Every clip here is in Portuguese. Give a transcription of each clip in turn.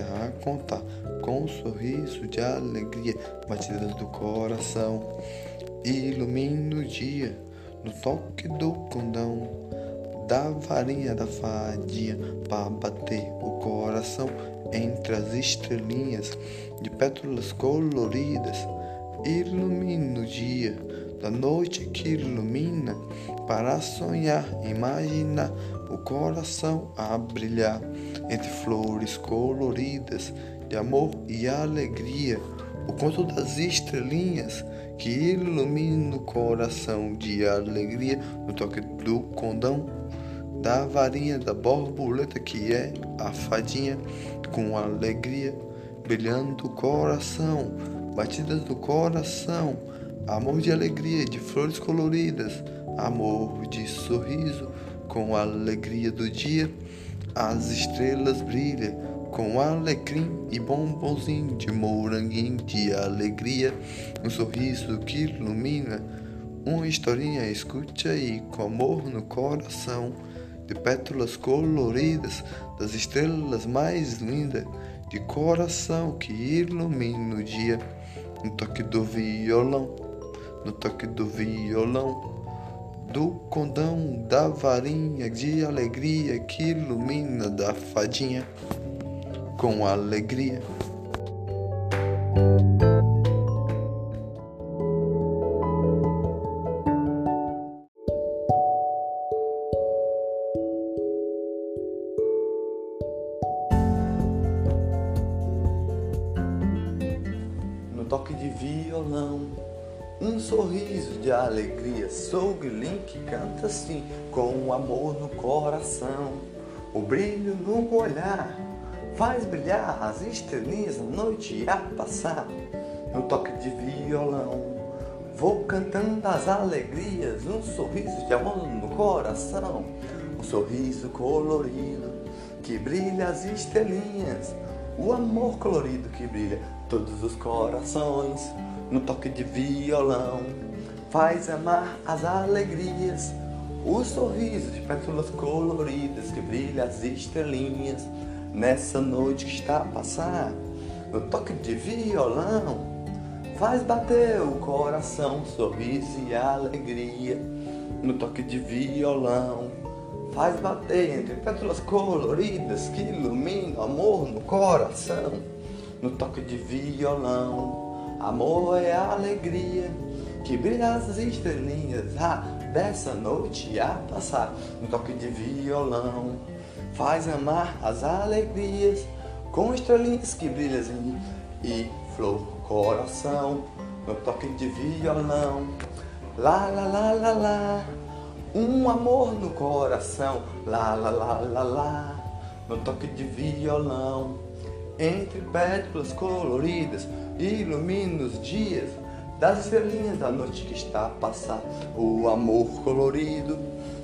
a contar, com um sorriso de alegria, batidas do coração. Ilumina o dia, no toque do condão, da varinha da fadinha, para bater o coração entre as estrelinhas de pétalas coloridas. Ilumina o dia, da noite que ilumina, para sonhar, imaginar o coração a brilhar entre flores coloridas de amor e alegria. O conto das estrelinhas que ilumina o coração de alegria. No toque do condão da varinha da borboleta que é a fadinha com alegria brilhando o coração, batidas do coração, amor de alegria de flores coloridas, amor de sorriso com a alegria do dia, as estrelas brilham com alecrim e bombonzinho de moranguinho de alegria, um sorriso que ilumina, uma historinha escute aí com amor no coração, de pétalas coloridas, das estrelas mais lindas, de coração que ilumina o dia, no toque do violão, no toque do violão do condão da varinha de alegria que ilumina da fadinha com alegria. Guilin que canta assim, com o amor no coração, o brilho no olhar, faz brilhar as estrelinhas a noite a passar, no toque de violão. Vou cantando as alegrias, um sorriso de amor no coração, um sorriso colorido que brilha as estrelinhas, o amor colorido que brilha todos os corações. No toque de violão, faz amar as alegrias, o sorriso de pétalas coloridas que brilha as estrelinhas nessa noite que está a passar. No toque de violão, faz bater o coração, sorriso e alegria. No toque de violão, faz bater entre pétalas coloridas que iluminam amor no coração. No toque de violão, Amor é alegria que brilha as estrelinhas ah, dessa noite a passar no toque de violão. Faz amar as alegrias com estrelinhas que brilham e flor coração no toque de violão. Lá, lá, lá, lá, lá. Um amor no coração. Lá, lá, lá, lá, lá. No toque de violão entre pétalas coloridas, ilumina os dias das estrelinhas da noite que está a passar. O amor colorido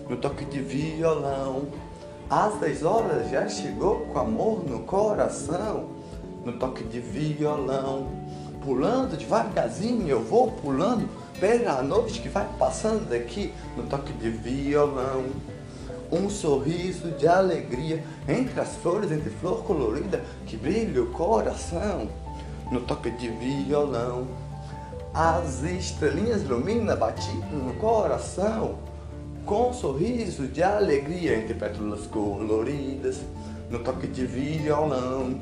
no toque de violão. Às dez horas já chegou com amor no coração, no toque de violão. Pulando devagarzinho, eu vou pulando pela noite que vai passando daqui, no toque de violão um sorriso de alegria entre as flores, entre flor colorida que brilha o coração no toque de violão. As estrelinhas iluminam batido no coração com um sorriso de alegria entre pétalas coloridas no toque de violão.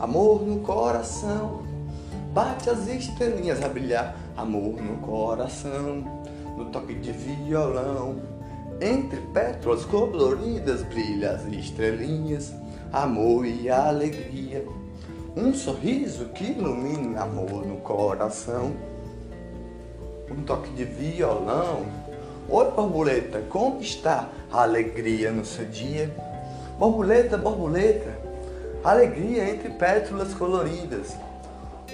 Amor no coração, bate as estrelinhas a brilhar. Amor no coração, no toque de violão. Entre pétalas coloridas brilham as estrelinhas, amor e alegria. Um sorriso que ilumina amor no coração. Um toque de violão. Oi, borboleta, como está a alegria no seu dia? Borboleta, borboleta, alegria entre pétalas coloridas.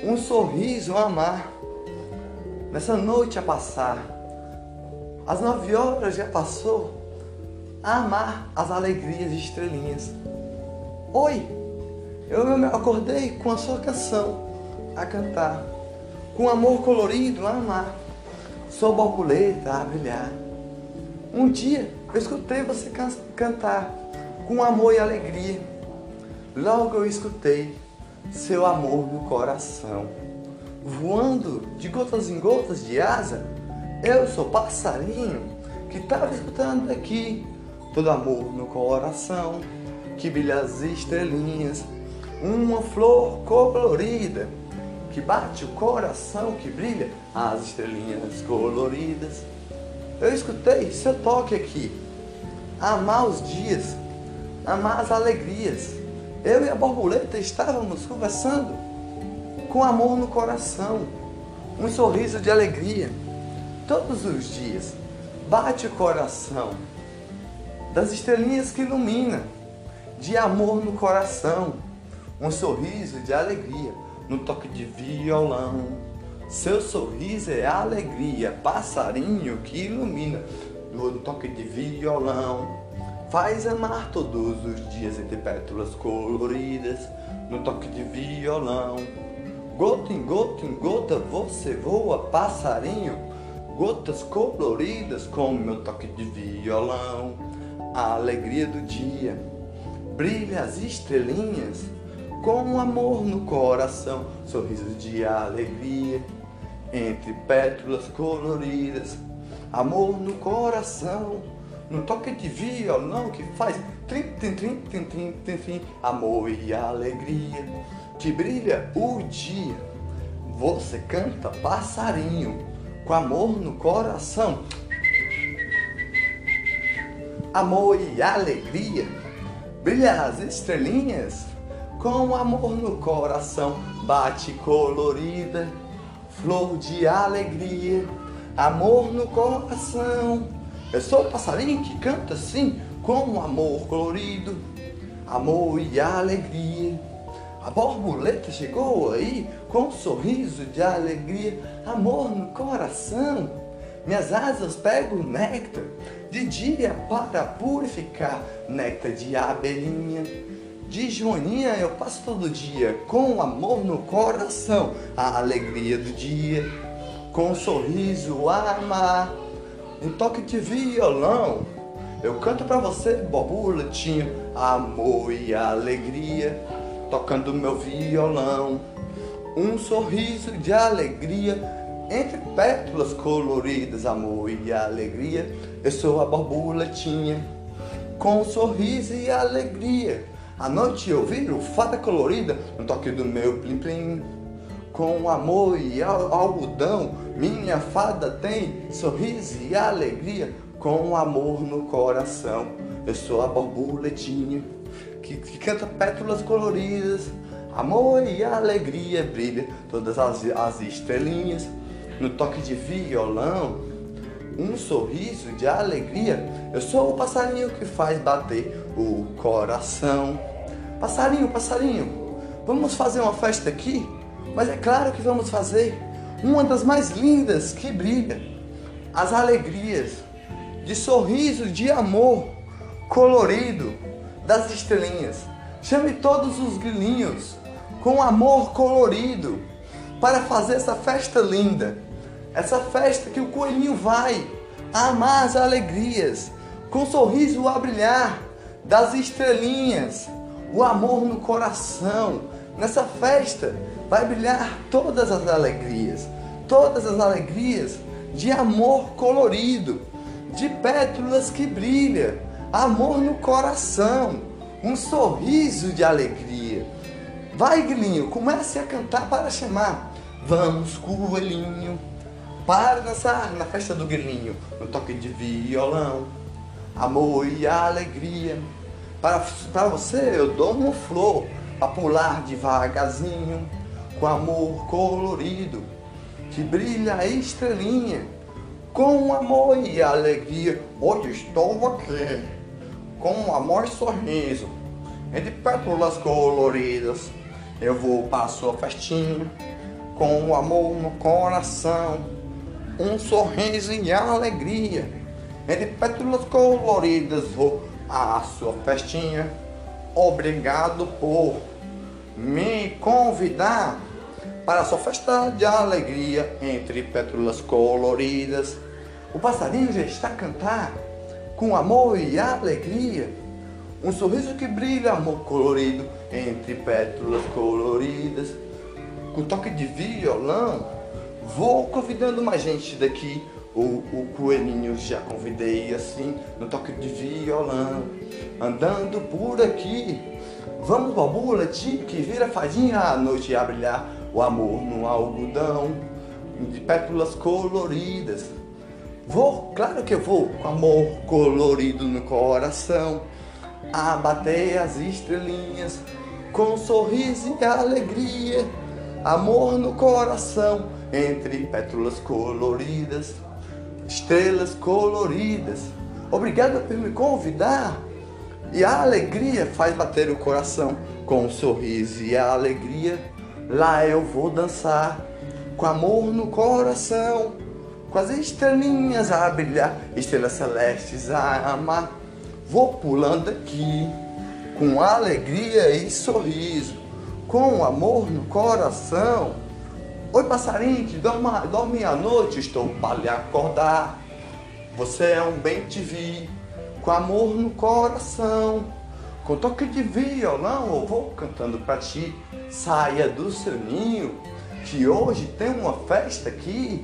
Um sorriso a amar. Nessa noite a passar as nove horas já passou a amar as alegrias de estrelinhas. Oi, eu acordei com a sua canção a cantar, com amor colorido a amar, sua borboleta a brilhar. Um dia eu escutei você can cantar com amor e alegria. Logo eu escutei seu amor no coração. Voando de gotas em gotas de asa, eu sou passarinho que estava escutando aqui todo amor no coração, que brilha as estrelinhas, uma flor colorida que bate o coração, que brilha as estrelinhas coloridas. Eu escutei seu toque aqui, amar os dias, amar as alegrias. Eu e a borboleta estávamos conversando com amor no coração, um sorriso de alegria. Todos os dias bate o coração das estrelinhas que ilumina, de amor no coração, um sorriso de alegria no toque de violão. Seu sorriso é alegria, passarinho que ilumina no toque de violão. Faz amar todos os dias entre pétalas coloridas, no toque de violão. Gota em gota em gota você voa, passarinho, gotas coloridas com meu toque de violão. A alegria do dia, brilha as estrelinhas com amor no coração, sorriso de alegria, entre pétalas coloridas, amor no coração, no toque de violão que faz trim, trim, trim, trim, trim, trim, trim, amor e alegria, que brilha o dia. Você canta passarinho, com amor no coração, amor e alegria, brilha as estrelinhas com amor no coração, bate colorida, flor de alegria, amor no coração. Eu sou o passarinho que canta assim, com amor colorido, amor e alegria. A borboleta chegou aí com um sorriso de alegria, amor no coração. Minhas asas pegam néctar de dia para purificar, néctar de abelhinha de Joaninha eu passo todo dia com amor no coração, a alegria do dia, com um sorriso amar, um toque de violão. Eu canto pra você, borboletinho, amor e alegria, tocando meu violão. Um sorriso de alegria entre pétalas coloridas, amor e alegria. Eu sou a borboletinha, com um sorriso e alegria à noite eu viro fada colorida no toque do meu plim plim. Com amor e algodão, minha fada tem sorriso e alegria. Com amor no coração, eu sou a borboletinha que, que canta pétalas coloridas. Amor e alegria brilha todas as, as estrelinhas no toque de violão um sorriso de alegria. Eu sou o passarinho que faz bater o coração. Passarinho, passarinho, vamos fazer uma festa aqui? Mas é claro que vamos fazer uma das mais lindas que brilha. As alegrias de sorriso de amor colorido das estrelinhas. Chame todos os grilinhos com amor colorido para fazer essa festa linda essa festa que o coelhinho vai amar as alegrias, com sorriso a brilhar das estrelinhas, o amor no coração. Nessa festa vai brilhar todas as alegrias, todas as alegrias de amor colorido, de pétalas que brilha, amor no coração, um sorriso de alegria. Vai, Guilinho, comece a cantar para chamar. Vamos, coelhinho, para dançar na festa do grilinho, no toque de violão, amor e alegria. Para, para você eu dou uma flor, a pular devagarzinho, com amor colorido, que brilha a estrelinha, com amor e alegria. Hoje estou aqui, com amor e sorriso, entre pétalas coloridas. Eu vou para sua festinha, com amor no coração um sorriso e alegria. Entre pétalas coloridas vou à sua festinha. Obrigado por me convidar para sua festa de alegria entre pétalas coloridas. O passarinho já está a cantar com amor e alegria. Um sorriso que brilha, amor colorido, entre pétalas coloridas. Com toque de violão, vou convidando mais gente daqui. O, o coelhinho já convidei assim, no toque de violão. Andando por aqui, vamos ao boletim que vira fadinha à noite a brilhar. O amor no algodão, de pétalas coloridas. Vou, claro que eu vou, com amor colorido no coração, a bater as estrelinhas, com sorriso e alegria, amor no coração, entre pétalas coloridas, estrelas coloridas. Obrigado por me convidar. E a alegria faz bater o coração, com um sorriso e a alegria, lá eu vou dançar, com amor no coração com as estrelinhas a brilhar, estrelas celestes a amar. Vou pulando aqui, com alegria e sorriso, com amor no coração. Oi, passarinho, que dorme, à noite, estou para lhe acordar. Você é um bem te vi, com amor no coração. Com toque de violão eu vou cantando pra ti. Saia do seu ninho, que hoje tem uma festa aqui.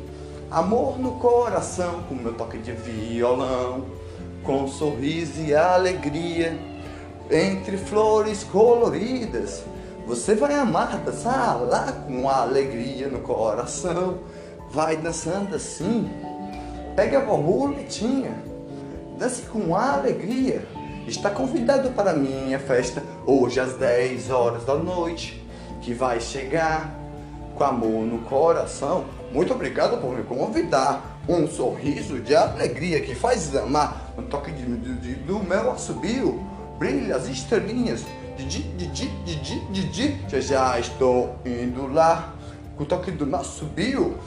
Amor no coração, com meu toque de violão, com sorriso e alegria, entre flores coloridas. Você vai amar dançar lá com alegria no coração. Vai dançando assim, pega a borboletinha, dance com alegria. Está convidado para a minha festa hoje às 10 horas da noite, que vai chegar com amor no coração. Muito obrigado por me convidar. Um sorriso de alegria que faz amar. Um toque de, de, de, do meu assobio. Brilha as estrelinhas. Didi, didi, didi, didi. Já já estou indo lá. Com o toque do nosso bio.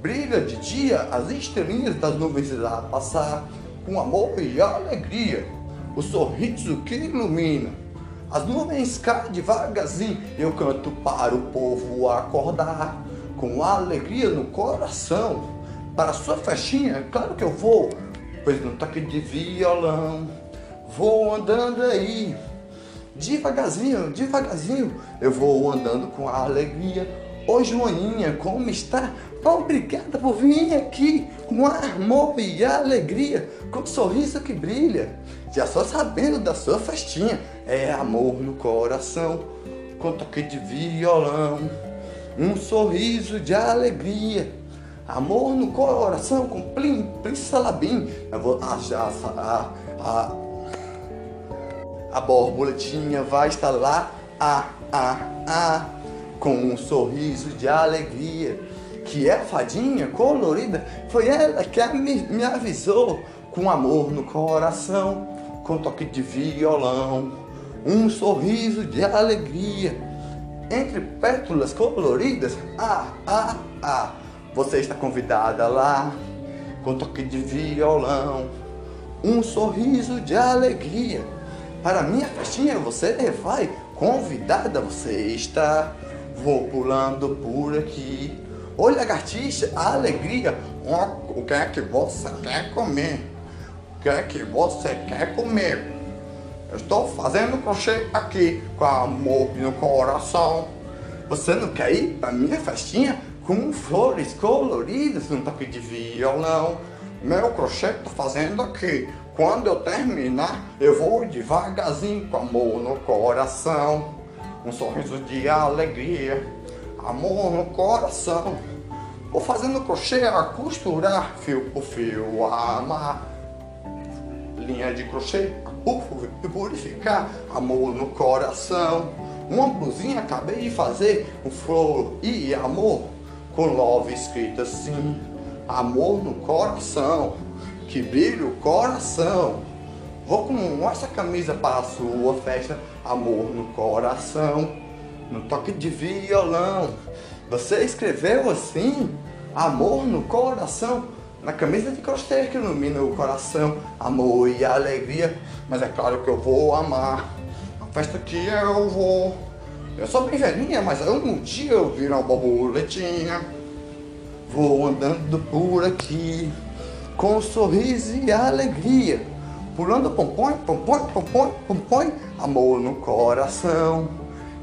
Brilha de dia as estrelinhas das nuvens lá passar. Com amor e alegria. O sorriso que ilumina as nuvens caem devagarzinho, eu canto para o povo acordar, com alegria no coração. Para sua festinha, claro que eu vou, pois no toque de violão, vou andando aí, devagarzinho, devagarzinho, eu vou andando com alegria. Oi, Joaninha, como está? Obrigada por vir aqui com amor e alegria, com um sorriso que brilha. Já só sabendo da sua festinha, é amor no coração, com toque de violão, um sorriso de alegria. Amor no coração com plim, plim, salabim. Eu vou achar a, a, a borboletinha vai estar lá, a, a, a, com um sorriso de alegria. Que é a fadinha colorida, foi ela que me, me avisou com amor no coração, com toque de violão, um sorriso de alegria. Entre pétalas coloridas, ah, ah, ah, você está convidada lá, com toque de violão, um sorriso de alegria. Para minha festinha você vai, convidada você está. Vou pulando por aqui. Oi, lagartixa, alegria. O que é que você quer comer? O que é que você quer comer? Eu estou fazendo crochê aqui com amor no coração. Você não quer ir para minha festinha com flores coloridas no toque de violão? Meu crochê estou fazendo aqui. Quando eu terminar, eu vou devagarzinho com amor no coração. Um sorriso de alegria, amor no coração. Vou fazendo crochê a costurar, fio por fio, a amar. Linha de crochê purificar amor no coração. Uma blusinha acabei de fazer com flor e amor, com love escrito assim. Amor no coração, que brilha o coração. Vou com essa camisa para a sua festa, amor no coração, no toque de violão. Você escreveu assim, amor no coração na camisa de crochê que ilumina o coração, amor e alegria. Mas é claro que eu vou amar a festa que eu vou. Eu sou bem velhinha, mas um dia eu viro uma borboletinha. Vou andando por aqui com um sorriso e alegria. pulando pompom, pompom, pompom, pompom, amor no coração,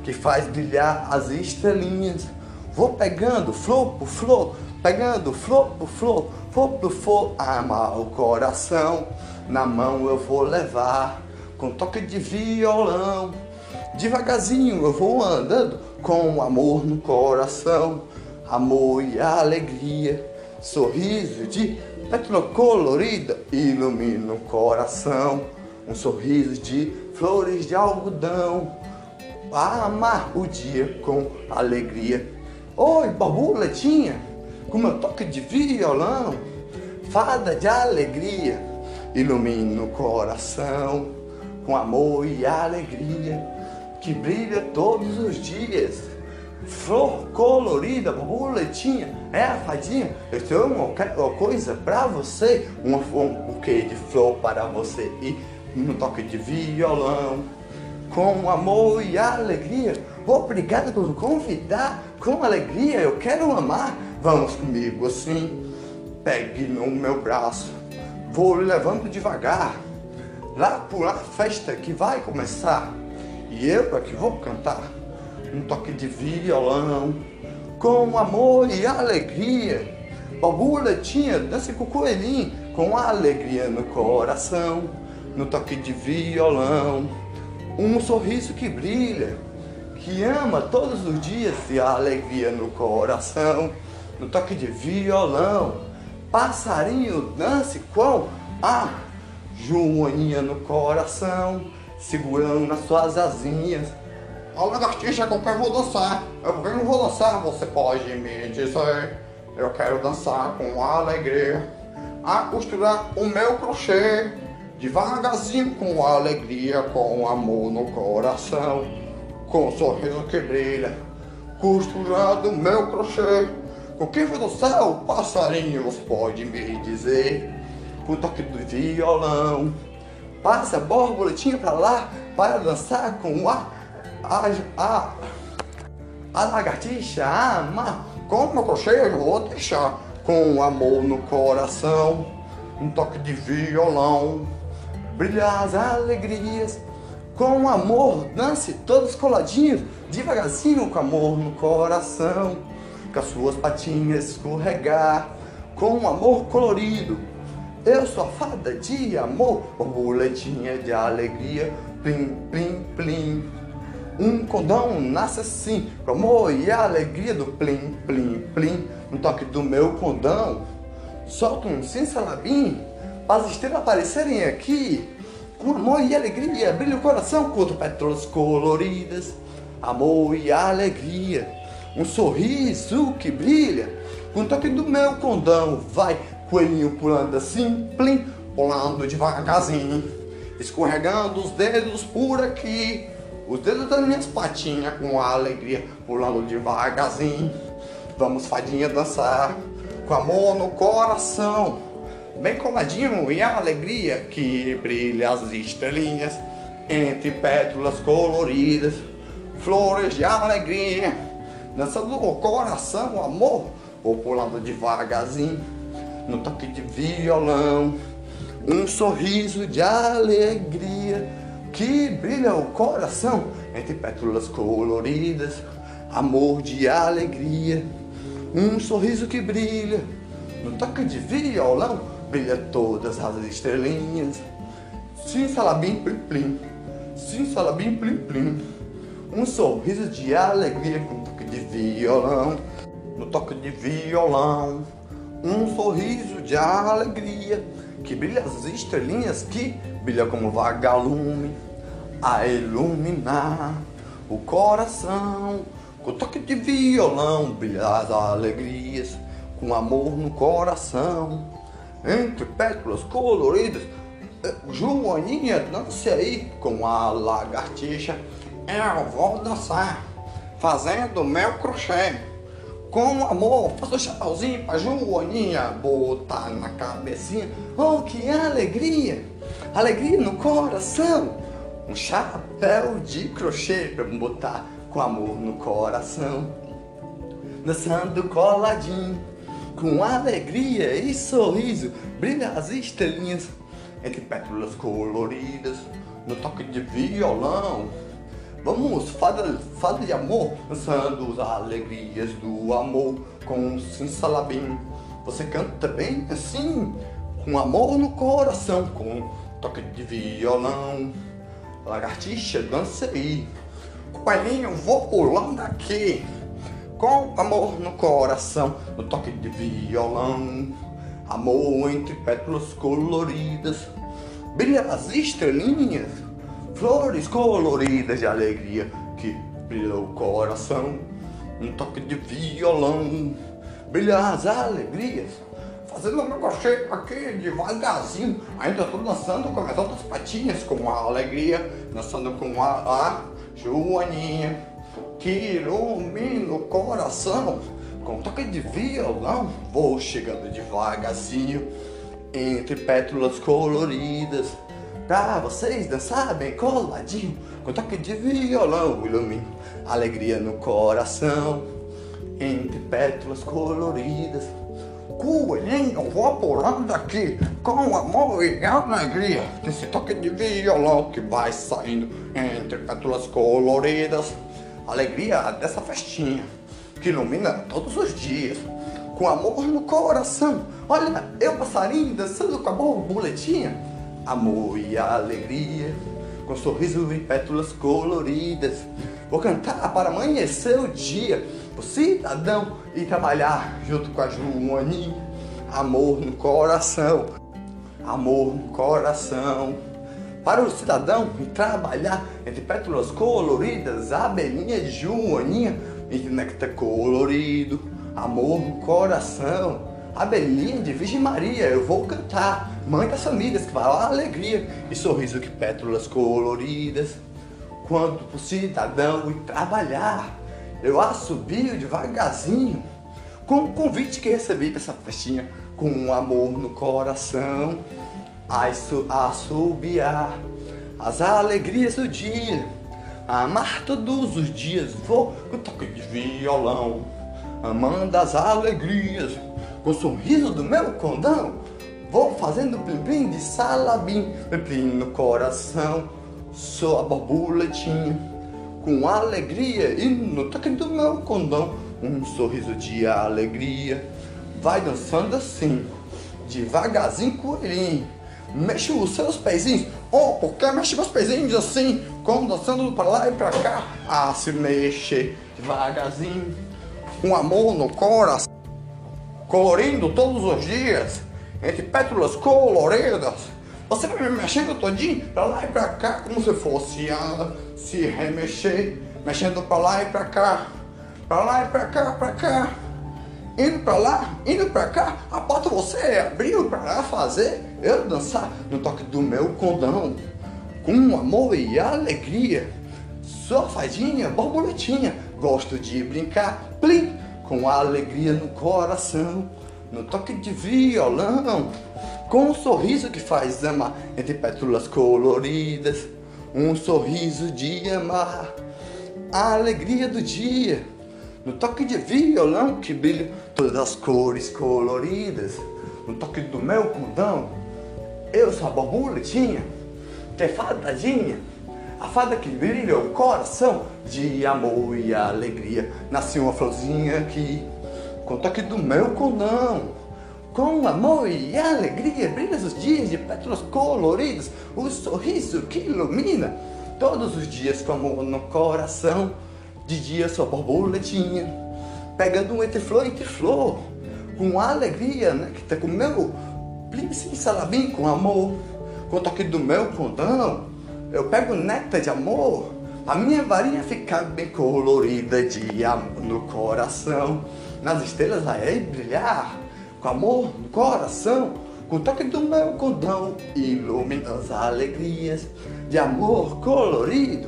que faz brilhar as estrelinhas. Vou pegando flor por flor, pegando flor por flor, flor por flor, amar o coração. Na mão eu vou levar, com toque de violão. Devagarzinho eu vou andando, com amor no coração, amor e alegria, sorriso de pétala colorida ilumina o coração, um sorriso de flores de algodão, a amar o dia com alegria. Oi, borboletinha, com meu toque de violão, fada de alegria, ilumina o coração, com amor e alegria, que brilha todos os dias. Flor colorida, borboletinha, é a fadinha. Eu tenho uma, uma coisa pra você, um, um buquê de flor para você e um toque de violão. Com amor e alegria, obrigado por convidar. Com alegria, eu quero amar. Vamos comigo assim. Pegue no meu braço, vou levando devagar. Lá por a festa que vai começar. E eu aqui vou cantar um toque de violão, com amor e alegria. Borboletinha, dança com o coelhinho, com alegria no coração, no toque de violão. Um sorriso que brilha, que ama todos os dias e alegria no coração, no toque de violão. Passarinho, dance com a joaninha no coração, segurando nas suas asinhas a lagartixa com quem eu vou dançar. Eu não vou dançar, você pode me dizer. Eu quero dançar com alegria. A costurar o meu crochê. Devagarzinho, com alegria, com amor no coração. Com um sorriso que brilha. Costurando o meu crochê. Com quem vou dançar o passarinho, você pode me dizer. Com toque do violão. Passa a borboletinha pra lá para dançar com a a, a, a lagartixa ama, como crochê eu vou deixar, com amor no coração, um toque de violão, brilhar as alegrias, com amor, dance todos coladinhos, devagarzinho com amor no coração, com as suas patinhas escorregar, com amor colorido. Eu sou a fada de amor, borboletinha de alegria, plim, plim, plim. Um condão nasce assim, com amor e a alegria do plim, plim, plim. No toque do meu condão, solta um cincelabim, para as estrelas aparecerem aqui. Com amor e alegria, brilha o coração, curto pétalas coloridas. Amor e alegria, um sorriso que brilha. Com o toque do meu condão, vai coelhinho pulando assim, plim, pulando devagarzinho, escorregando os dedos por aqui os dedos das minhas patinhas com alegria, pulando devagarzinho. Vamos, fadinha, dançar. Com amor no coração, bem coladinho e a alegria que brilha as estrelinhas. Entre pétalas coloridas, flores de alegria, dançando o coração, amor, vou pulando devagarzinho no toque de violão, um sorriso de alegria que brilha o coração entre pétalas coloridas, amor de alegria, um sorriso que brilha, no toque de violão brilha todas as estrelinhas. Sim, salabim, plim, plim, sim, salabim, plim, plim, um sorriso de alegria com toque de violão, no toque de violão, um sorriso de alegria que brilha as estrelinhas que brilha como vagalume a iluminar o coração com toque de violão, brilhar as alegrias com amor no coração. Entre pétalas coloridas, eh, Joaninha dance aí com a lagartixa. Eu vou dançar, fazendo meu crochê. Com amor, faço um chapéuzinho pra Joaninha botar na cabecinha. Oh, que alegria! Alegria no coração! um chapéu de crochê pra botar com amor no coração. Dançando coladinho, com alegria e sorriso, brilha as estrelinhas entre pétalas coloridas, no toque de violão. Vamos, fada, fada de amor, dançando as alegrias do amor com Simsalabim. Você canta bem assim, com amor no coração, com toque de violão. Lagartixa, aí. Coelhinho, vou pulando aqui. Com amor no coração, no toque de violão. Amor entre pétalas coloridas. Brilha as estrelinhas, flores coloridas de alegria que brilha o coração. Um toque de violão, brilha as alegrias fazendo o meu cocheiro aqui devagarzinho. Ainda estou dançando com as outras patinhas, com a alegria, dançando com a, a Joaninha, que ilumina o coração. Com toque de violão, vou chegando devagarzinho, entre pétalas coloridas. Pra vocês dançar bem coladinho, com toque de violão, ilumina alegria no coração, entre pétalas coloridas coelhinho vou pulando aqui com amor e alegria. Nesse toque de violão que vai saindo entre pétalas coloridas. Alegria dessa festinha que ilumina todos os dias Com amor no coração. Olha, eu passarinho dançando com a borboletinha Amor e alegria com sorriso e pétalas coloridas. Vou cantar para amanhecer o dia o cidadão e trabalhar junto com a Joaninha. Amor no coração, amor no coração. Para o cidadão e trabalhar entre pétalas coloridas, abelhinha de Joaninha e néctar colorido. Amor no coração, abelhinha de Virgem Maria, eu vou cantar. Mãe das famílias que vai lá alegria e sorriso que pétalas coloridas. Quando o cidadão ir trabalhar eu assobio devagarzinho, com o convite que recebi para essa festinha, com um amor no coração, a assobiar as alegrias do dia, amar todos os dias, vou com toque de violão, amando as alegrias, com o sorriso do meu condão, vou fazendo plim-plim de salabim, plim-plim no coração, sou a borboletinha com alegria e no toque do meu condão, um sorriso de alegria. Vai dançando assim, devagarzinho, coelhinho. Mexe os seus pezinhos, oh, porque mexe meus pezinhos assim, como dançando pra lá e pra cá. Ah, se mexe devagarzinho, com amor no coração, colorindo todos os dias, entre pétalas coloridas. Você vai me mexendo todinho pra lá e pra cá, como se fosse a se remexer, mexendo pra lá e pra cá, pra lá e pra cá, pra cá, indo pra lá, indo pra cá, a porta você abriu pra fazer eu dançar no toque do meu condão, com amor e alegria. Sou fadinha, borboletinha, gosto de brincar, plim, com alegria no coração, no toque de violão, com um sorriso que faz amar entre pétalas coloridas um sorriso de amar, a alegria do dia, no toque de violão que brilha todas as cores coloridas, no toque do meu condão, eu sou a borboletinha, que é fadadinha, a fada que brilha o coração de amor e alegria. Nasce uma florzinha aqui, com toque do meu condão com amor e alegria brilham os dias de pétalas coloridas, o sorriso que ilumina todos os dias com amor no coração. De dia sua borboletinha, pegando entre flor entre flor, com alegria, né? Que tá com meu príncipe salabim com amor, com toque do meu condão. Eu pego néctar de amor, a minha varinha fica bem colorida de amor no coração. Nas estrelas vai brilhar com amor no coração, com o toque do meu condão, ilumina as alegrias de amor colorido,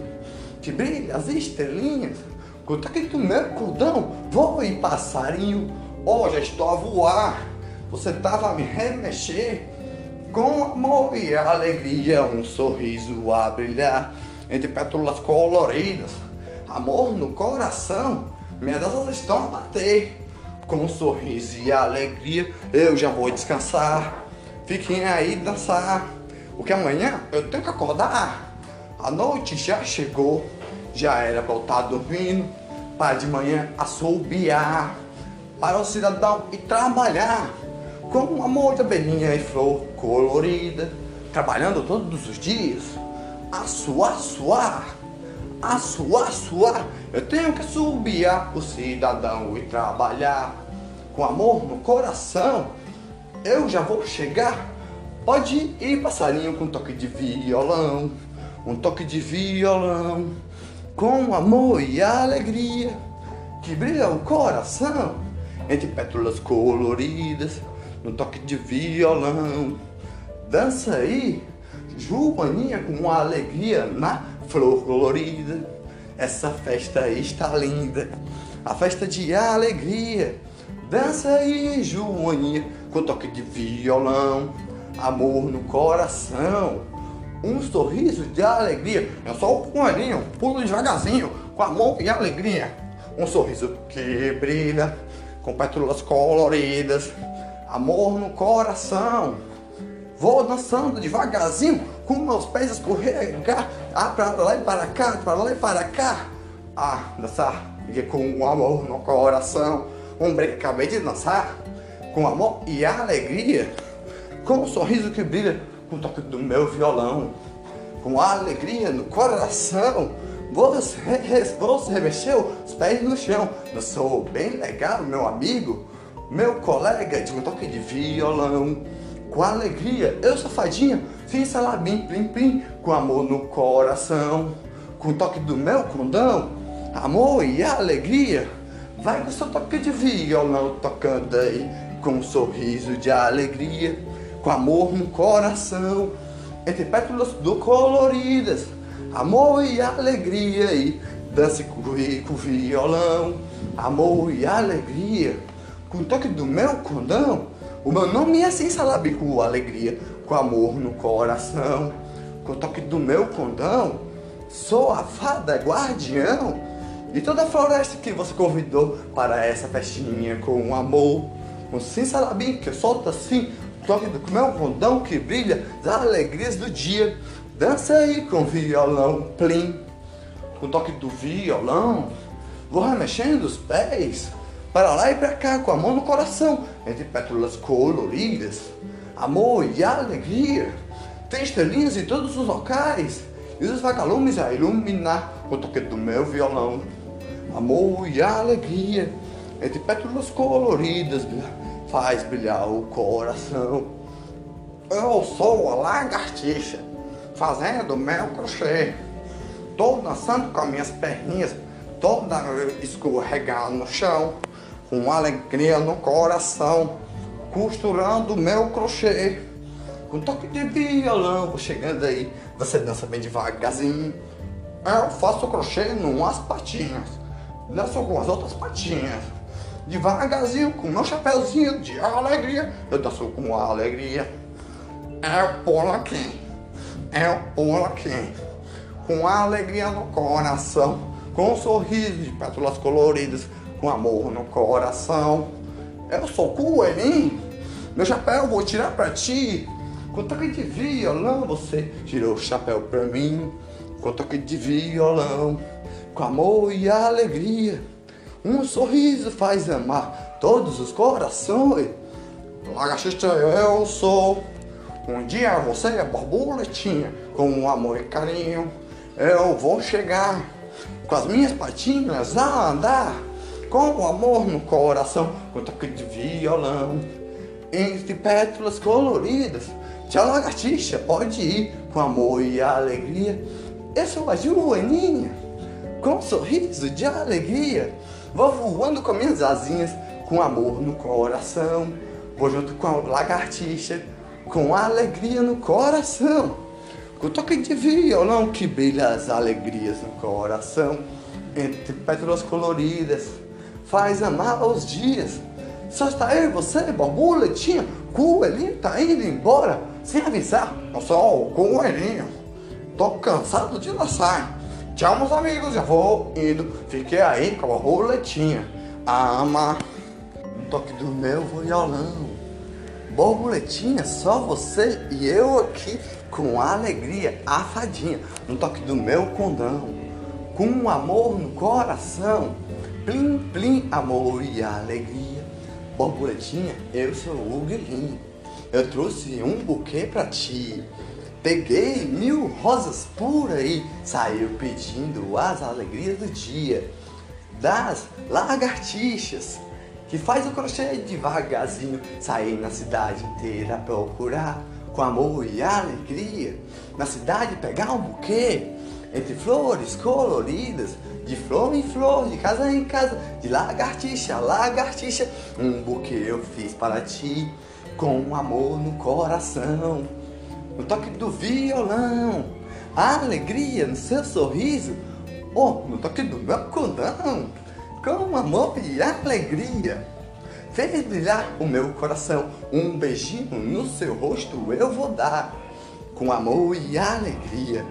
que brilha as estrelinhas, com o toque do meu condão, voe passarinho, hoje estou a voar, você tava a me remexer, com amor e alegria, um sorriso a brilhar, entre pétalas coloridas, amor no coração, minhas asas estão a bater. Com um sorriso e alegria, eu já vou descansar. Fiquem aí dançar Porque amanhã eu tenho que acordar. A noite já chegou, já era pra eu tá dormindo, para de manhã assobiar, para o cidadão e trabalhar com amor de abelhinha e flor colorida, trabalhando todos os dias, a suar, suar, a suar, suar. Eu tenho que assobiar o cidadão e trabalhar com amor no coração. Eu já vou chegar Pode ir passarinho com toque de violão, um toque de violão, com amor e alegria, que brilha o coração, entre pétalas coloridas, no toque de violão. Dança aí, Joaninha, com alegria na flor colorida. Essa festa está linda, a festa de alegria. Dança aí, Joaninha, com toque de violão amor no coração, um sorriso de alegria. É só um olhinho, pulo devagarzinho, com amor e alegria. Um sorriso que brilha, com pétalas coloridas, amor no coração. Vou dançando devagarzinho, com meus pés escorregar, ah, para lá e para cá, para lá e para cá. Ah, dançar e com amor no coração. Um break acabei de dançar, com amor e alegria com um sorriso que brilha com o toque do meu violão, com alegria no coração. Você, você remexeu os pés no chão. Eu sou bem legal, meu amigo, meu colega de um toque de violão. Com alegria, eu sou fadinha, sem salabim, plim, plim, com amor no coração. Com o toque do meu condão, amor e alegria. Vai com seu toque de violão tocando aí, com um sorriso de alegria com amor no coração, entre pétalas do coloridas, amor e alegria e dance com, violão, amor e alegria, com toque do meu condão. O meu nome é sem salabi com alegria, com amor no coração, com toque do meu condão. Sou a fada guardião de toda a floresta que você convidou para essa festinha com amor. Com sem salabim que solta assim toque do meu condão que brilha das alegrias do dia. Dança aí com violão plim, com toque do violão. Vou remexendo os pés, para lá e para cá, com a mão no coração, entre pétalas coloridas. Amor e alegria. Tem estrelinhas em todos os locais, e os vagalumes a iluminar com o toque do meu violão. Amor e alegria, entre pétalas coloridas faz brilhar o coração. Eu sou a lagartixa, fazendo meu crochê. Tô dançando com as minhas perninhas, toda escorregando no chão, com alegria no coração, costurando meu crochê. Com toque de violão, vou chegando aí, você dança bem devagarzinho. Eu faço crochê numas patinhas, danço com as outras patinhas devagarzinho, com meu chapéuzinho de alegria. Eu danço com alegria. É o pulo aqui, é o pulo aqui. Com alegria no coração, com um sorriso de pétalas coloridas, com amor no coração. Eu sou coelhinho, meu chapéu vou tirar pra ti. Com toque de violão, você tirou o chapéu pra mim. Com toque de violão, com amor e alegria. Um sorriso faz amar todos os corações. Lagartixa eu sou. Um dia você é borboletinha, com amor e carinho. Eu vou chegar com as minhas patinhas a andar, com amor no coração, com toque de violão. Entre pétalas coloridas, tia lagartixa pode ir com amor e alegria. Eu sou a Joaninha, com um sorriso de alegria. Vou voando com minhas asinhas, com amor no coração. Vou junto com a lagartixa, com alegria no coração. Com toque de violão que brilha as alegrias no coração. Entre pétalas coloridas, faz amar os dias. Só está eu e você, borboletinha, coelhinho tá indo embora, sem avisar. Eu sou o coelhinho, tô cansado de dançar. Tchau, meus amigos, já vou indo. Fiquei aí com a roletinha. Ama. No toque do meu violão. Borboletinha, só você e eu aqui com alegria, a fadinha no toque do meu condão, com amor no coração, plim plim, amor e alegria. Borboletinha, eu sou o Guilherme, eu trouxe um buquê pra ti. Peguei mil rosas por aí, saiu pedindo as alegrias do dia. Das lagartixas, que faz o crochê devagarzinho sair na cidade inteira procurar com amor e alegria na cidade pegar um buquê entre flores coloridas de flor em flor, de casa em casa, de lagartixa a lagartixa, um buquê eu fiz para ti com amor no coração, no toque do violão, a alegria no seu sorriso, oh, no toque do meu condão com amor e alegria. Fez brilhar o meu coração, um beijinho no seu rosto eu vou dar, com amor e alegria.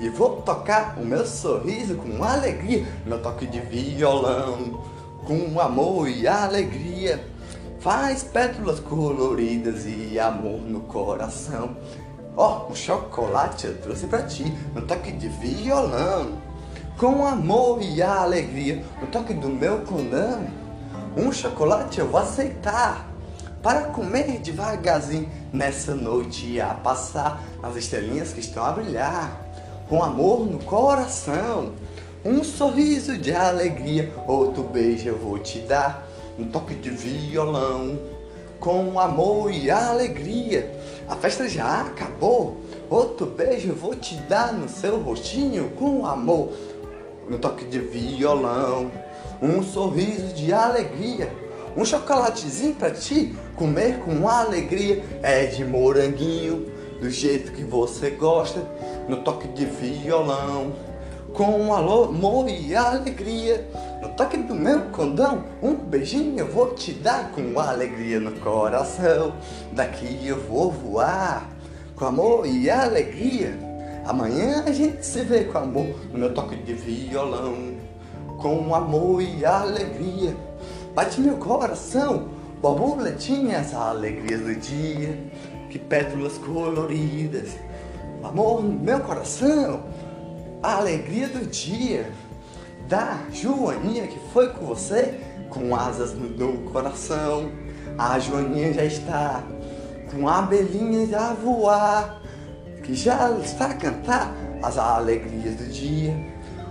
E vou tocar o meu sorriso com alegria, meu toque de violão, com amor e alegria. Faz pétalas coloridas e amor no coração. Ó, oh, um chocolate eu trouxe pra ti, meu toque de violão com amor e alegria, no toque do meu condão, um chocolate eu vou aceitar para comer devagarzinho nessa noite a passar as estrelinhas que estão a brilhar, com amor no coração, um sorriso de alegria, outro beijo eu vou te dar, um toque de violão, com amor e alegria. A festa já acabou, outro beijo vou te dar no seu rostinho com amor. Um toque de violão, um sorriso de alegria, um chocolatezinho pra ti comer com alegria. É de moranguinho, do jeito que você gosta, no toque de violão, com amor e alegria. No toque do meu condão, um beijinho eu vou te dar com alegria no coração. Daqui eu vou voar com amor e alegria. Amanhã a gente se vê com amor no meu toque de violão, com amor e alegria. Bate meu coração, borboletinhas, alegrias do dia, que pétalas coloridas. Amor no meu coração, a alegria do dia. Da Joaninha que foi com você, com asas no coração. A Joaninha já está com abelhinhas a voar que já está a cantar as alegrias do dia,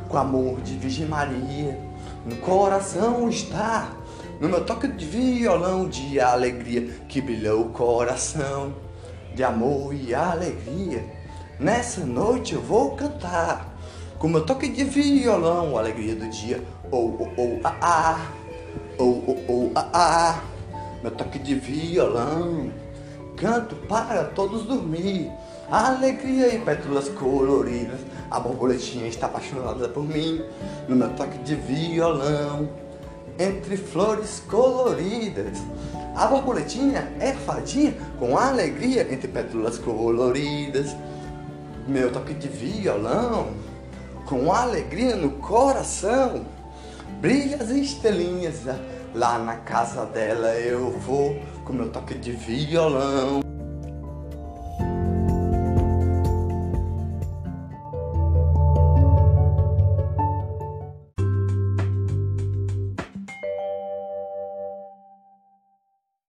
com amor de Virgem Maria, no coração está, no meu toque de violão de alegria que brilhou o coração, de amor e alegria. Nessa noite eu vou cantar, com meu toque de violão, a alegria do dia, oh, oh, oh, ah, ah, oh, oh, oh, ah, ah, meu toque de violão, canto para todos dormir. Alegria e pétalas coloridas. A borboletinha está apaixonada por mim, no meu toque de violão, entre flores coloridas. A borboletinha é fadinha com alegria entre pétalas coloridas. Meu toque de violão, com alegria no coração. Brilha as estrelinhas, lá na casa dela eu vou com meu toque de violão.